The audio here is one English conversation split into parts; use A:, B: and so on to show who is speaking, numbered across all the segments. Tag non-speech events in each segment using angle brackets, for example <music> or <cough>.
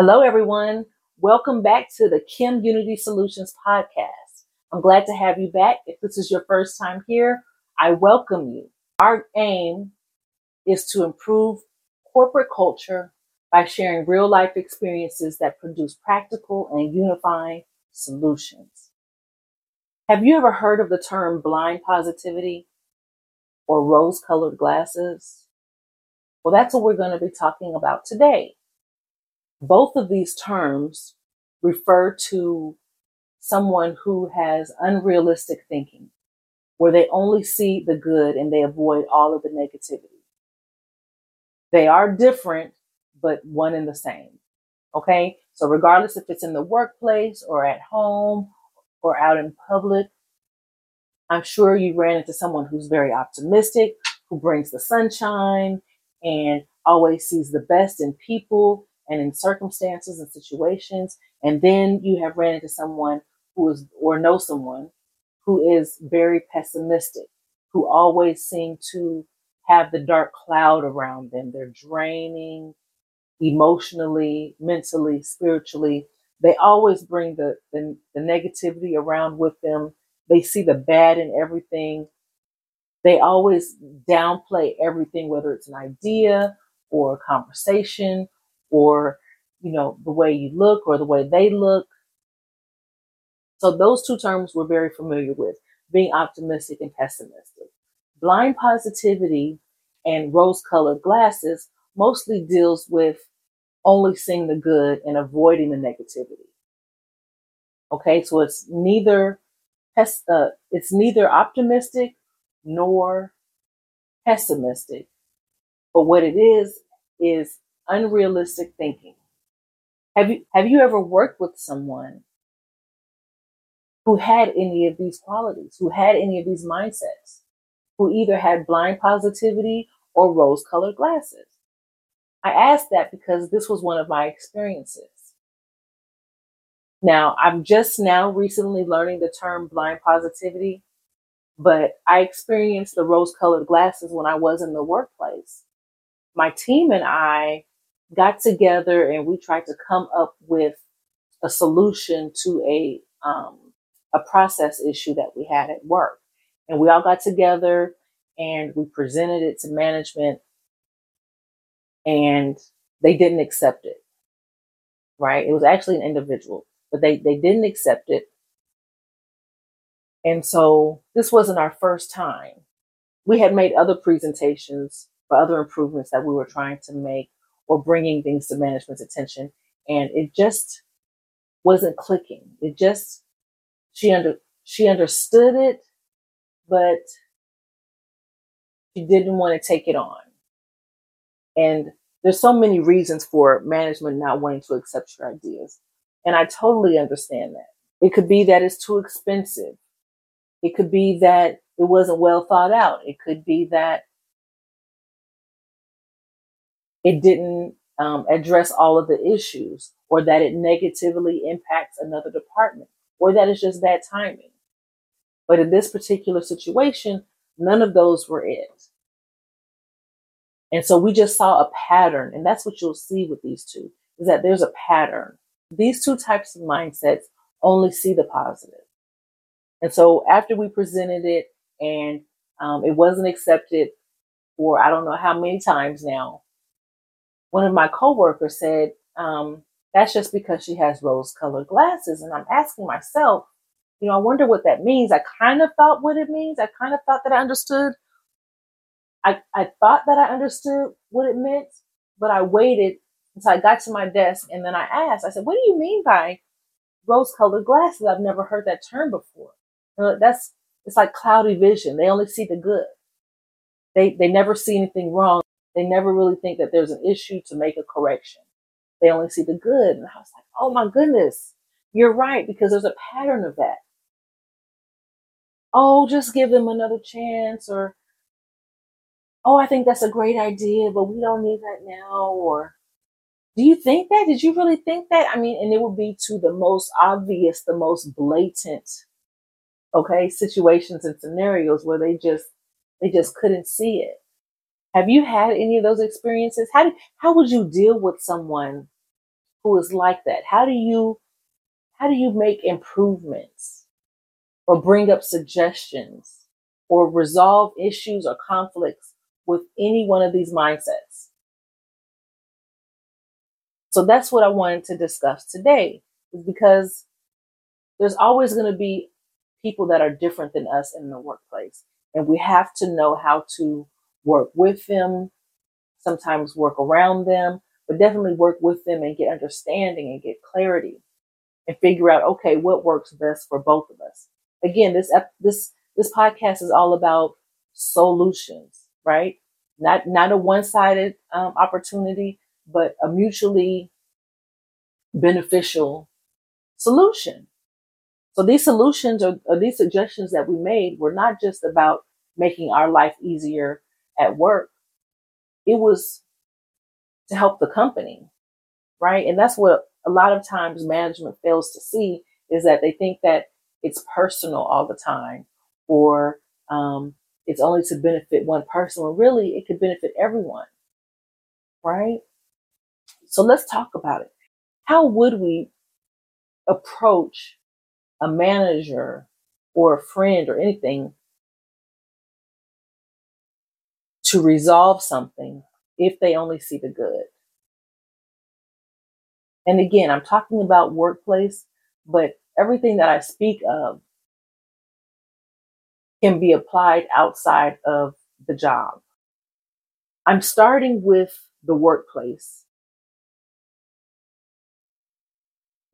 A: Hello, everyone. Welcome back to the Kimunity Soulutions podcast. I'm glad to have you back. If this is your first time here, I welcome you. Our aim is to improve corporate culture by sharing real life experiences that produce practical and unifying solutions. Have you ever heard of the term blind positivity or rose colored glasses? Well, that's what we're going to be talking about today. Both of these terms refer to someone who has unrealistic thinking, where they only see the good and they avoid all of the negativity. They are different, but one and the same. Okay. So regardless if it's in the workplace or at home or out in public, I'm sure you ran into someone who's very optimistic, who brings the sunshine and always sees the best in people and in circumstances and situations. And then you have ran into someone who is, or know someone who is very pessimistic, who always seem to have the dark cloud around them. They're draining emotionally, mentally, spiritually. They always bring the, the, the negativity around with them. They see the bad in everything. They always downplay everything, whether it's an idea or a conversation or you know the way you look or the way they look. So those two terms we're very familiar with being optimistic and pessimistic. Blind positivity and rose colored glasses mostly deals with only seeing the good and avoiding the negativity. Okay so it's neither uh, it's neither optimistic nor pessimistic. But what it is is unrealistic thinking. Have you have you ever worked with someone who had any of these qualities, who had any of these mindsets, who either had blind positivity or rose colored glasses? I ask that because this was one of my experiences. Now, I'm just now recently learning the term blind positivity, but I experienced the rose colored glasses when I was in the workplace. My team and I got together and we tried to come up with a solution to a um, a process issue that we had at work. And we all got together and we presented it to management and they didn't accept it. Right? It was actually an individual, but they, they didn't accept it. And so this wasn't our first time. We had made other presentations for other improvements that we were trying to make or bringing things to management's attention. And it just wasn't clicking. It just, she under, she understood it, but she didn't want to take it on. And there's so many reasons for management not wanting to accept your ideas. And I totally understand that. It could be that it's too expensive. It could be that it wasn't well thought out. It could be that it didn't um, address all of the issues or that it negatively impacts another department or that it's just bad timing. But in this particular situation, none of those were it. And so we just saw a pattern, and that's what you'll see with these two is that there's a pattern. These two types of mindsets only see the positive. And so after we presented it and um, it wasn't accepted for I don't know how many times now, one of my coworkers said, um, that's just because she has rose colored glasses. And I'm asking myself, you know, I wonder what that means. I kind of thought what it means. I kind of thought that I understood. I, I thought that I understood what it meant, but I waited until I got to my desk and then I asked, I said, what do you mean by rose colored glasses? I've never heard that term before. That's, it's like cloudy vision. They only see the good. They, they never see anything wrong. They never really think that there's an issue to make a correction. They only see the good. And I was like, oh my goodness, you're right, because there's a pattern of that. Oh, just give them another chance, or oh, I think that's a great idea, but we don't need that now, or do you think that? Did you really think that? I mean, and it would be to the most obvious, the most blatant, okay, situations and scenarios where they just they just couldn't see it. Have you had any of those experiences? How do, how would you deal with someone who is like that? How do you how do you make improvements or bring up suggestions or resolve issues or conflicts with any one of these mindsets? So that's what I wanted to discuss today is because there's always going to be people that are different than us in the workplace. And we have to know how to work with them, sometimes work around them, but definitely work with them and get understanding and get clarity and figure out, okay, what works best for both of us. Again, this, this, this podcast is all about solutions, right? Not, not a one-sided um, opportunity, but a mutually beneficial solution. So these solutions or, or these suggestions that we made were not just about making our life easier at work. It was to help the company, right? And that's what a lot of times management fails to see is that they think that it's personal all the time or um, it's only to benefit one person when really it could benefit everyone, right? So let's talk about it. How would we approach a manager or a friend or anything to resolve something if they only see the good. And again, I'm talking about workplace, but everything that I speak of can be applied outside of the job. I'm starting with the workplace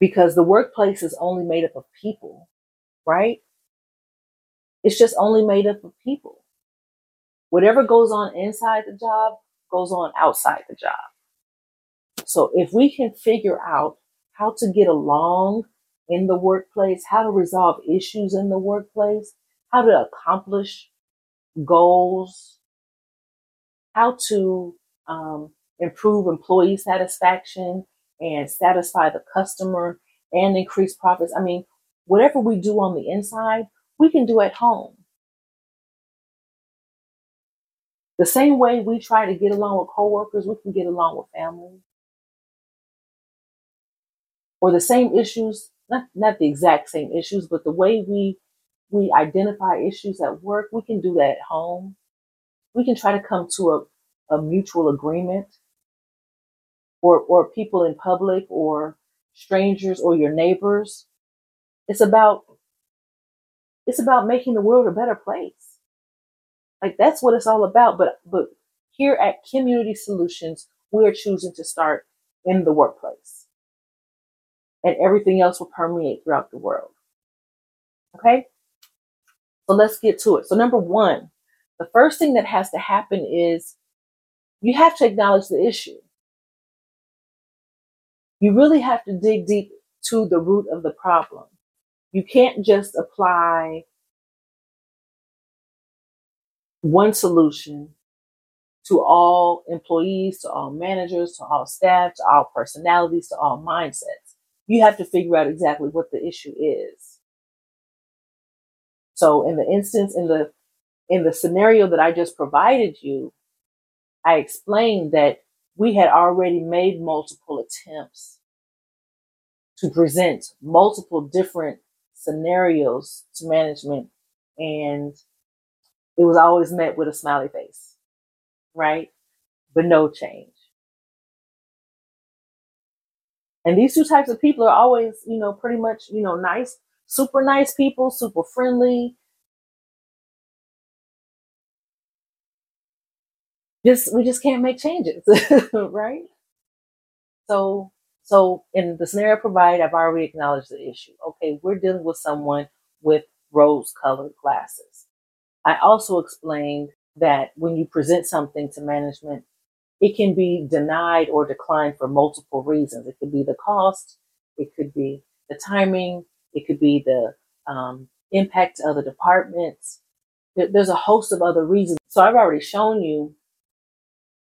A: because the workplace is only made up of people, right? It's just only made up of people. Whatever goes on inside the job goes on outside the job. So if we can figure out how to get along in the workplace, how to resolve issues in the workplace, how to accomplish goals, how to um, improve employee satisfaction, and satisfy the customer and increase profits. I mean, whatever we do on the inside, we can do at home. The same way we try to get along with coworkers, we can get along with family. Or the same issues, not, not the exact same issues, but the way we we identify issues at work, we can do that at home. We can try to come to a, a mutual agreement or, or people in public or strangers or your neighbors. It's about, it's about making the world a better place. Like that's what it's all about. But, but here at Kimunity Soulutions, we're choosing to start in the workplace and everything else will permeate throughout the world. Okay. So let's get to it. So number one, the first thing that has to happen is you have to acknowledge the issue you really have to dig deep to the root of the problem. You can't just apply one solution to all employees, to all managers, to all staff, to all personalities, to all mindsets. You have to figure out exactly what the issue is. So in the instance, in the, in the scenario that I just provided you, I explained that we had already made multiple attempts to present multiple different scenarios to management and it was always met with a smiley face, right? But no change. And these two types of people are always, you know, pretty much, you know, nice, super nice people, super friendly. Just, we just can't make changes, <laughs> right? So so in the scenario provided, I've already acknowledged the issue. Okay, we're dealing with someone with rose colored glasses. I also explained that when you present something to management, it can be denied or declined for multiple reasons. It could be the cost, it could be the timing, it could be the um, impact to other departments. There's a host of other reasons. So I've already shown you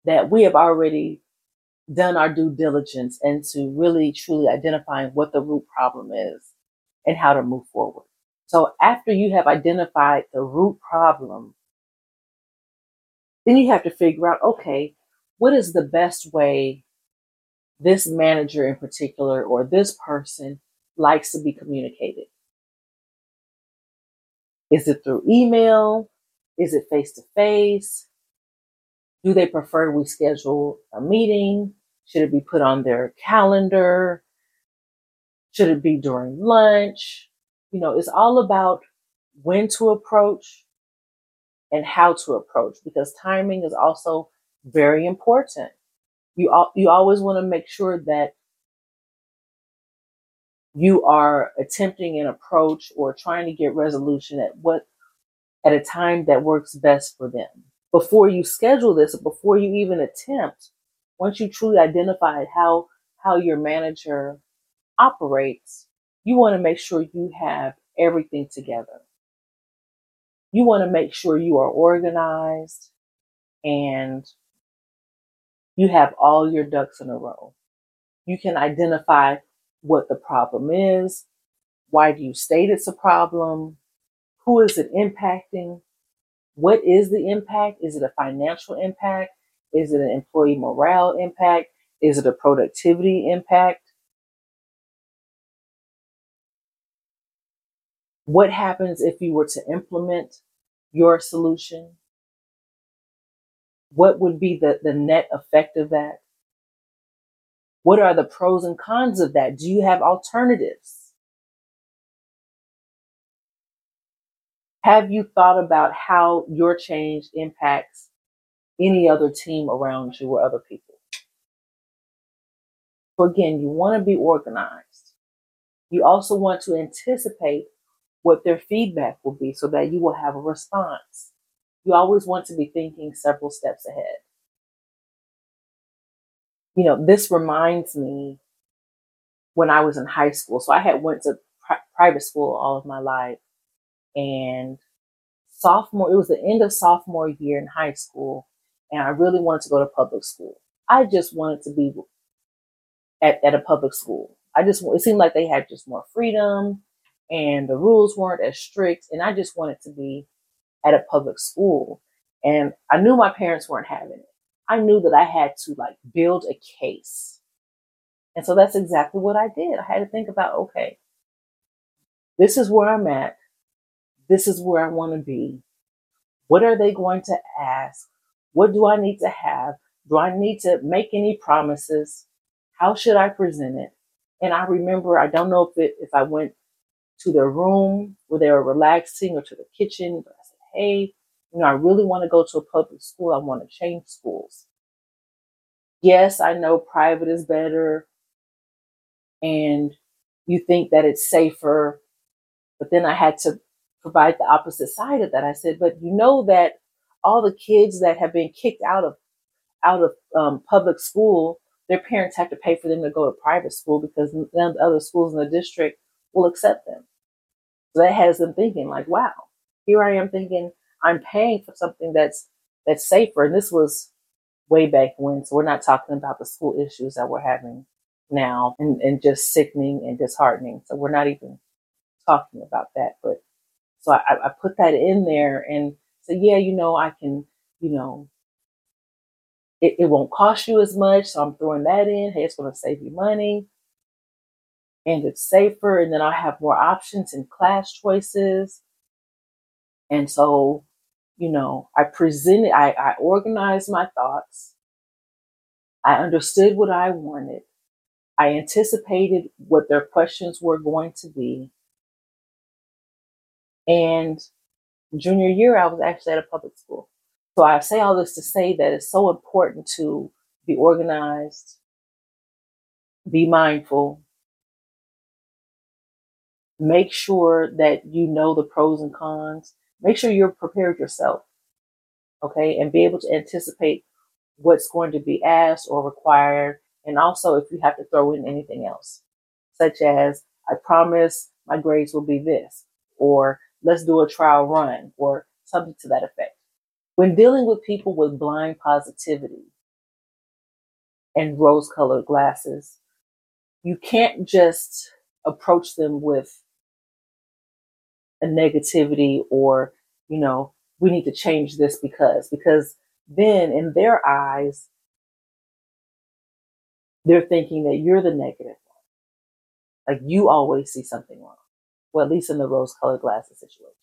A: that we have already done our due diligence into really truly identifying what the root problem is and how to move forward. So after you have identified the root problem, then you have to figure out, okay, what is the best way this manager in particular or this person likes to be communicated. Is it through email? Is it face to face? Do they prefer we schedule a meeting? Should it be put on their calendar? Should it be during lunch? You know, it's all about when to approach and how to approach because timing is also very important. You al- you always want to make sure that you are attempting an approach or trying to get resolution at what at a time that works best for them. Before you schedule this, before you even attempt, once you truly identify how how your manager operates, you want to make sure you have everything together. You want to make sure you are organized and you have all your ducks in a row. You can identify what the problem is. Why do you state it's a problem? Who is it impacting? What is the impact? Is it a financial impact? Is it an employee morale impact? Is it a productivity impact? What happens if you were to implement your solution? What would be the, the net effect of that? What are the pros and cons of that? Do you have alternatives? Have you thought about how your change impacts any other team around you or other people? So again, you want to be organized. You also want to anticipate what their feedback will be so that you will have a response. You always want to be thinking several steps ahead. You know, this reminds me when I was in high school. So I had went to pri- private school all of my life and sophomore, it was the end of sophomore year in high school and I really wanted to go to public school. I just wanted to be at, at a public school. I just, it seemed like they had just more freedom and the rules weren't as strict. And I just wanted to be at a public school. And I knew my parents weren't having it. I knew that I had to like build a case. And so that's exactly what I did. I had to think about, okay, this is where I'm at. This is where I want to be. What are they going to ask? What do I need to have? Do I need to make any promises? How should I present it? And I remember, I don't know if it, if I went to their room where they were relaxing or to the kitchen, but I said, hey, you know, I really want to go to a public school. I want to change schools. Yes, I know private is better and you think that it's safer, but then I had to provide the opposite side of that. I said, but you know that all the kids that have been kicked out of out of um, public school, their parents have to pay for them to go to private school because none of the other schools in the district will accept them. So that has them thinking like, wow, here I am thinking I'm paying for something that's that's safer. And this was way back when. So we're not talking about the school issues that we're having now and, and just sickening and disheartening. So we're not even talking about that. But so I, I put that in there and said, yeah, you know, I can, you know, it, it won't cost you as much. So I'm throwing that in. Hey, it's going to save you money and it's safer. And then I have more options and class choices. And so, you know, I presented, I, I organized my thoughts. I understood what I wanted. I anticipated what their questions were going to be. And junior year, I was actually at a public school. So I say all this to say that it's so important to be organized, be mindful, make sure that you know the pros and cons, make sure you're prepared yourself, okay, and be able to anticipate what's going to be asked or required, and also if you have to throw in anything else, such as, I promise my grades will be this, or let's do a trial run, or something to that effect. When dealing with people with blind positivity and rose colored glasses, you can't just approach them with a negativity or, you know, we need to change this because, because then in their eyes, they're thinking that you're the negative one. Like you always see something wrong. Well, at least in the rose colored glasses situation.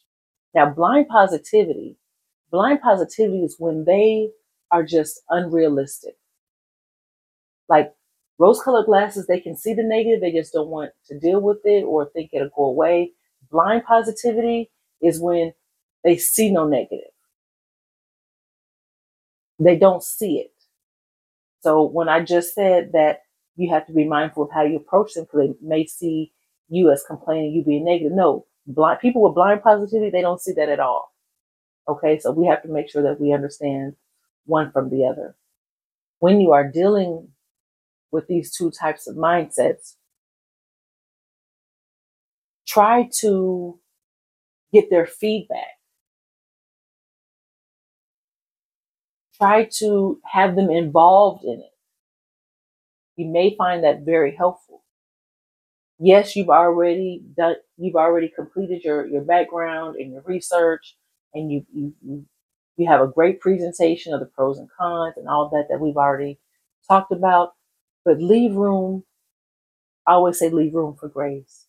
A: Now, blind positivity, blind positivity is when they are just unrealistic. Like rose colored glasses, they can see the negative, they just don't want to deal with it or think it'll go away. Blind positivity is when they see no negative. They don't see it. So when I just said that you have to be mindful of how you approach them because they may see you as complaining, you being negative. No, blind people with blind positivity, they don't see that at all. Okay, so we have to make sure that we understand one from the other. When you are dealing with these two types of mindsets, try to get their feedback. Try to have them involved in it. You may find that very helpful. Yes, you've already done, you've already completed your, your background and your research and you, you, you have a great presentation of the pros and cons and all that that we've already talked about. But leave room, I always say leave room for grace,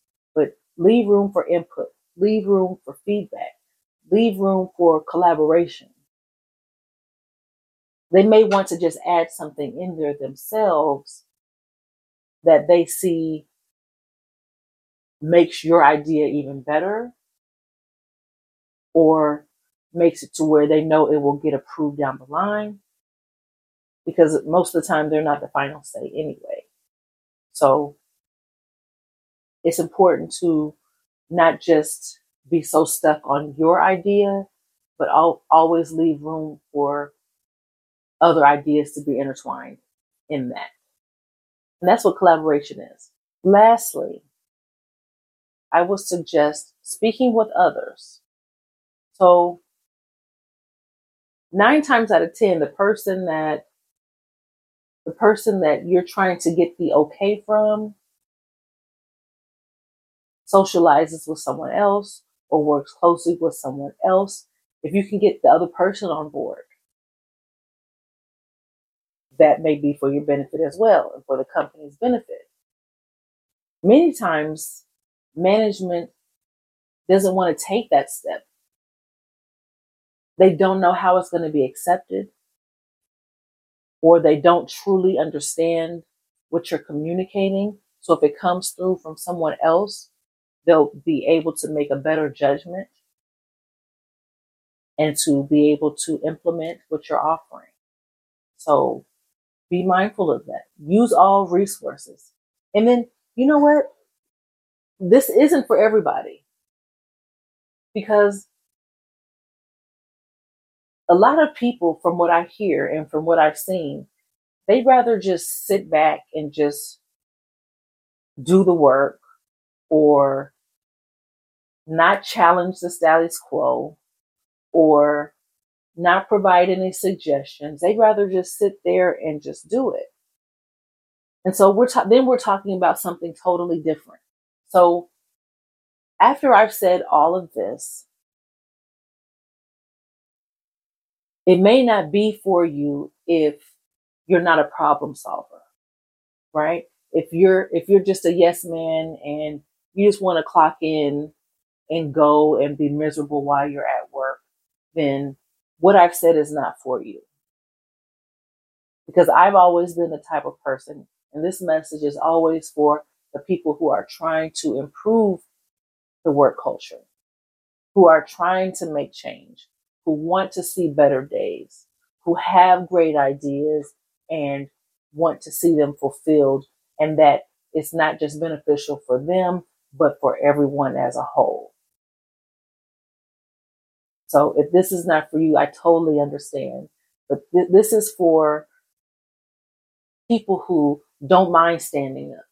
A: leave room for input, leave room for feedback, leave room for collaboration. They may want to just add something in there themselves that they see makes your idea even better or makes it to where they know it will get approved down the line because most of the time they're not the final say anyway. So it's important to not just be so stuck on your idea, but al- always leave room for other ideas to be intertwined in that. And that's what collaboration is. Lastly, I would suggest speaking with others. So nine times out of ten, the person that the person that you're trying to get the okay from socializes with someone else or works closely with someone else. If you can get the other person on board, that may be for your benefit as well and for the company's benefit. Many times, management doesn't want to take that step they don't know how it's going to be accepted, or they don't truly understand what you're communicating. So if it comes through from someone else, they'll be able to make a better judgment and to be able to implement what you're offering. So be mindful of that. Use all resources. And then, you know what? This isn't for everybody because a lot of people, from what I hear and from what I've seen, they'd rather just sit back and just do the work or not challenge the status quo or not provide any suggestions. They'd rather just sit there and just do it. And so we're ta- then we're talking about something totally different. So after I've said all of this, It may not be for you if you're not a problem solver, right? If you're if you're just a yes man and you just want to clock in and go and be miserable while you're at work, then what I've said is not for you. Because I've always been the type of person, and this message is always for the people who are trying to improve the work culture, who are trying to make change, who want to see better days, who have great ideas and want to see them fulfilled, and that it's not just beneficial for them, but for everyone as a whole. So if this is not for you, I totally understand. But th- this is for people who don't mind standing up,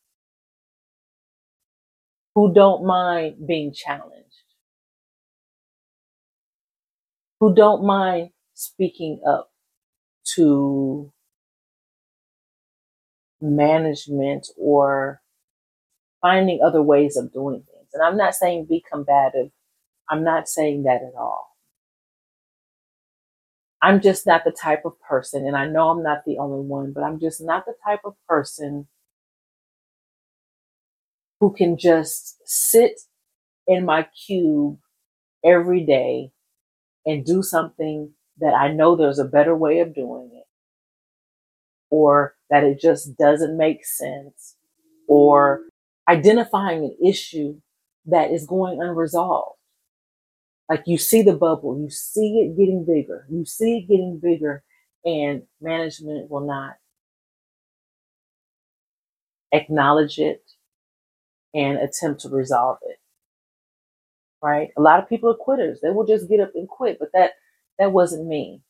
A: who don't mind being challenged who don't mind speaking up to management or finding other ways of doing things. And I'm not saying be combative. I'm not saying that at all. I'm just not the type of person, and I know I'm not the only one, but I'm just not the type of person who can just sit in my cube every day and do something that I know there's a better way of doing it, or that it just doesn't make sense, or identifying an issue that is going unresolved. Like you see the bubble, you see it getting bigger, you see it getting bigger, and management will not acknowledge it and attempt to resolve it. Right? A lot of people are quitters. They will just get up and quit, but that that wasn't me.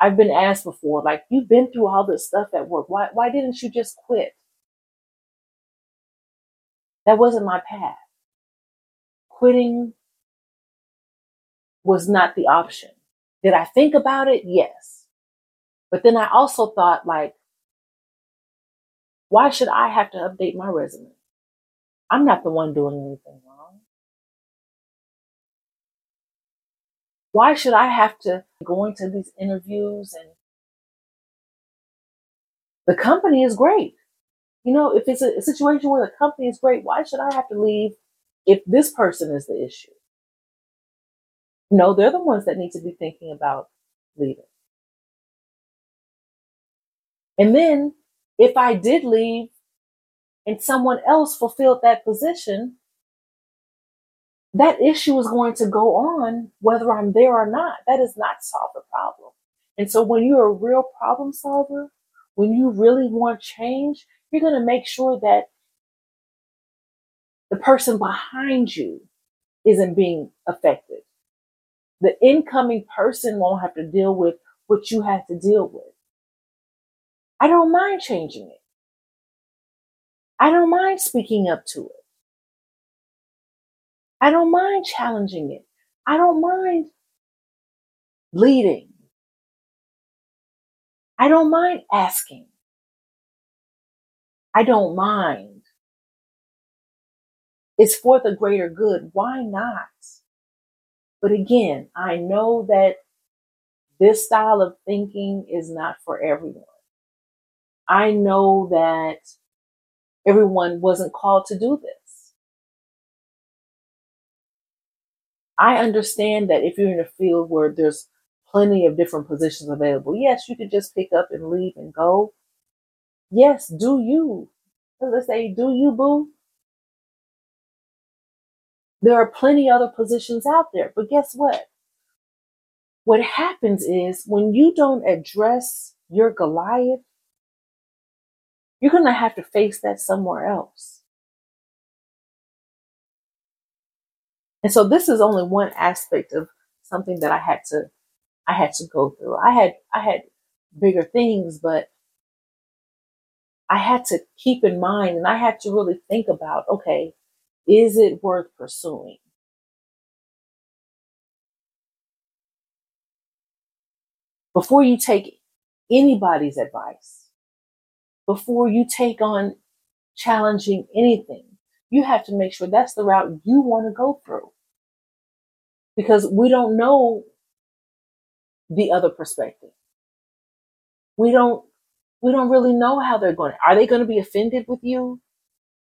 A: I've been asked before, like, you've been through all this stuff at work. Why why didn't you just quit? That wasn't my path. Quitting was not the option. Did I think about it? Yes. But then I also thought, like, why should I have to update my resume? I'm not the one doing anything wrong. Why should I have to go into these interviews and the company is great. You know, if it's a, situation where the company is great, why should I have to leave if this person is the issue? No, they're the ones that need to be thinking about leaving. And then if I did leave and someone else fulfilled that position, that issue is going to go on whether I'm there or not. That does not solve the problem. And so when you're a real problem solver, when you really want change, you're going to make sure that the person behind you isn't being affected. The incoming person won't have to deal with what you had to deal with. I don't mind changing it. I don't mind speaking up to it. I don't mind challenging it. I don't mind leading. I don't mind asking. I don't mind. It's for the greater good. Why not? But again, I know that this style of thinking is not for everyone. I know that everyone wasn't called to do this. I understand that if you're in a field where there's plenty of different positions available, yes, you could just pick up and leave and go. Yes, do you. Let's say, do you, boo? There are plenty other positions out there, but guess what? What happens is when you don't address your Goliath, you're going to have to face that somewhere else. And so this is only one aspect of something that I had to I had to go through. I had I had bigger things, but I had to keep in mind and I had to really think about, okay, is it worth pursuing? Before you take anybody's advice, before you take on challenging anything. You have to make sure that's the route you want to go through. Because we don't know the other perspective. We don't we don't really know how they're going. Are they going to be offended with you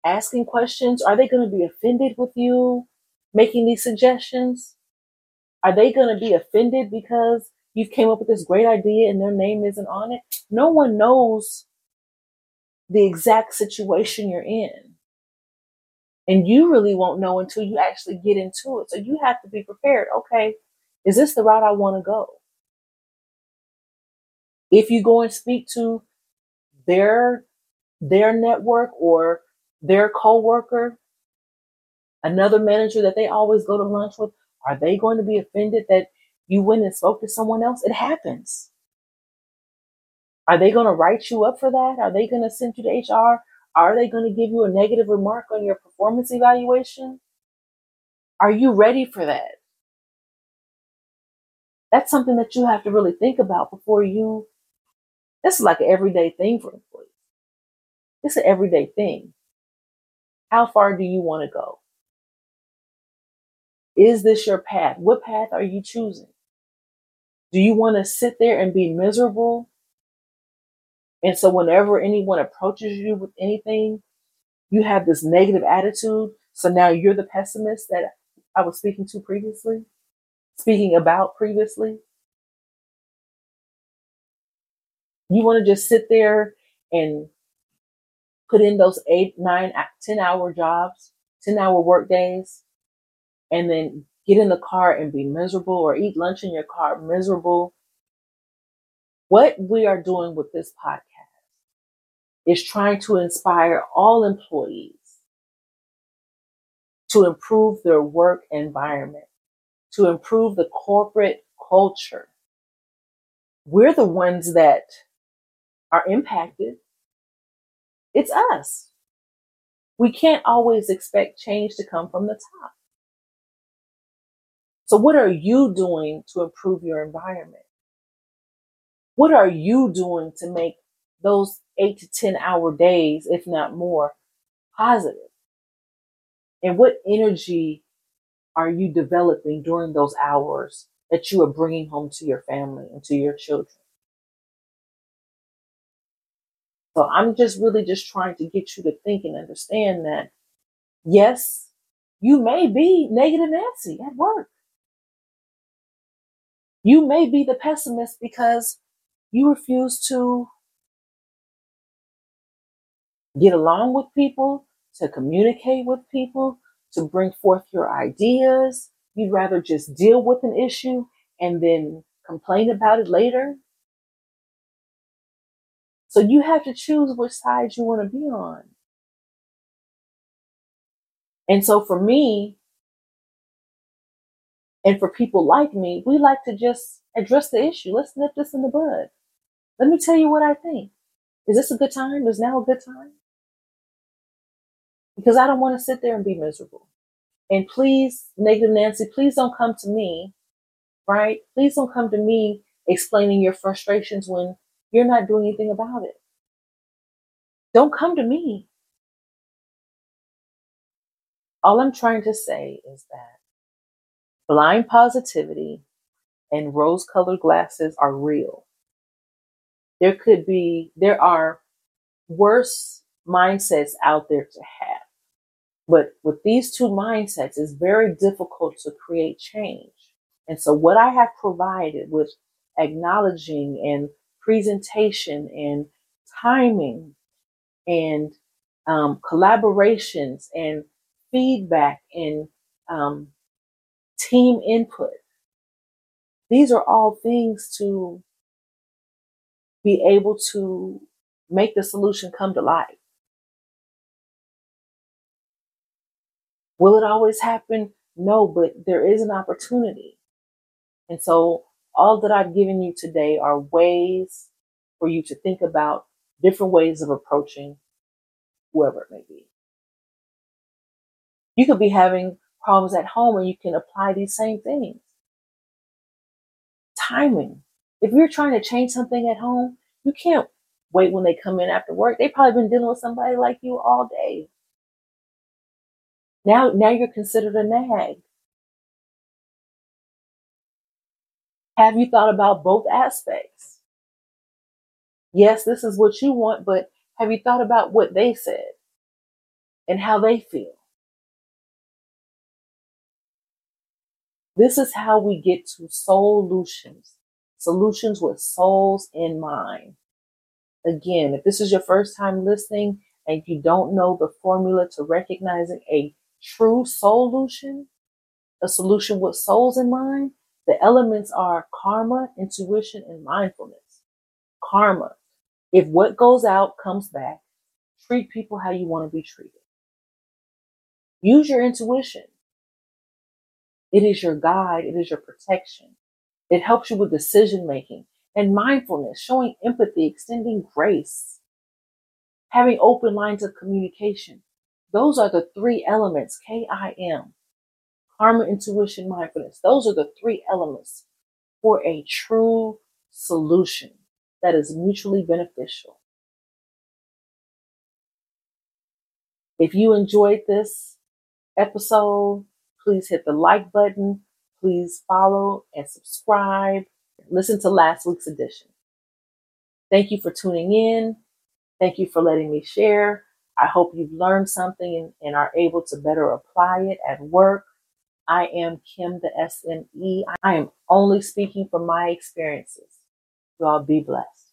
A: asking questions? Are they going to be offended with you making these suggestions? Are they going to be offended because you came up with this great idea and their name isn't on it? No one knows the exact situation you're in. And you really won't know until you actually get into it. So you have to be prepared. Okay, is this the route I want to go? If you go and speak to their their network or their coworker, another manager that they always go to lunch with, are they going to be offended that you went and spoke to someone else? It happens. Are they going to write you up for that? Are they going to send you to HR? Are they going to give you a negative remark on your performance evaluation? Are you ready for that? That's something that you have to really think about before you. This is like an everyday thing for employees. It's an everyday thing. How far do you want to go? Is this your path? What path are you choosing? Do you want to sit there and be miserable and so whenever anyone approaches you with anything, You have this negative attitude. So now you're the pessimist that I was speaking to previously, speaking about previously. You want to just sit there and put in those eight, nine, ten hour jobs, 10 hour work days, and then get in the car and be miserable or eat lunch in your car miserable. What we are doing with this podcast is trying to inspire all employees to improve their work environment, to improve the corporate culture. We're the ones that are impacted. It's us. We can't always expect change to come from the top. So, what are you doing to improve your environment? What are you doing to make those eight to 10 hour days, if not more, positive? And what energy are you developing during those hours that you are bringing home to your family and to your children? So I'm just really just trying to get you to think and understand that yes, you may be negative Nancy at work. You may be the pessimist because you refuse to get along with people, to communicate with people, to bring forth your ideas. You'd rather just deal with an issue and then complain about it later. So you have to choose which side you want to be on. And so for me, and for people like me, we like to just address the issue. Let's nip this in the bud. Let me tell you what I think. Is this a good time? Is now a good time? Because I don't want to sit there and be miserable. And please, Negative Nancy, please don't come to me, right? Please don't come to me explaining your frustrations when you're not doing anything about it. Don't come to me. All I'm trying to say is that blind positivity and rose colored glasses are real. There could be, there are worse mindsets out there to have. But with these two mindsets, it's very difficult to create change. And so, what I have provided with acknowledging and presentation and timing and um, collaborations and feedback and um, team input. These are all things to be able to make the solution come to life. Will it always happen? No, but there is an opportunity. And so all that I've given you today are ways for you to think about different ways of approaching whoever it may be. You could be having problems at home and you can apply these same things. Timing. If you're trying to change something at home, you can't wait when they come in after work. They've probably been dealing with somebody like you all day. Now, now you're considered a nag. Have you thought about both aspects? Yes, this is what you want, but have you thought about what they said and how they feel? This is how we get to solutions, solutions with souls in mind. Again, if this is your first time listening and you don't know the formula to recognizing a true solution, a solution with souls in mind, the elements are karma, intuition, and mindfulness. Karma. If what goes out comes back, treat people how you want to be treated. Use your intuition. It is your guide, it is your protection. It helps you with decision making and mindfulness, showing empathy, extending grace, having open lines of communication. Those are the three elements K I M karma, intuition, mindfulness. Those are the three elements for a true solution that is mutually beneficial. If you enjoyed this episode, Please hit the like button. Please follow and subscribe. Listen to last week's edition. Thank you for tuning in. Thank you for letting me share. I hope you've learned something and, and are able to better apply it at work. I am Kim, the SME. I am only speaking from my experiences. You all be blessed.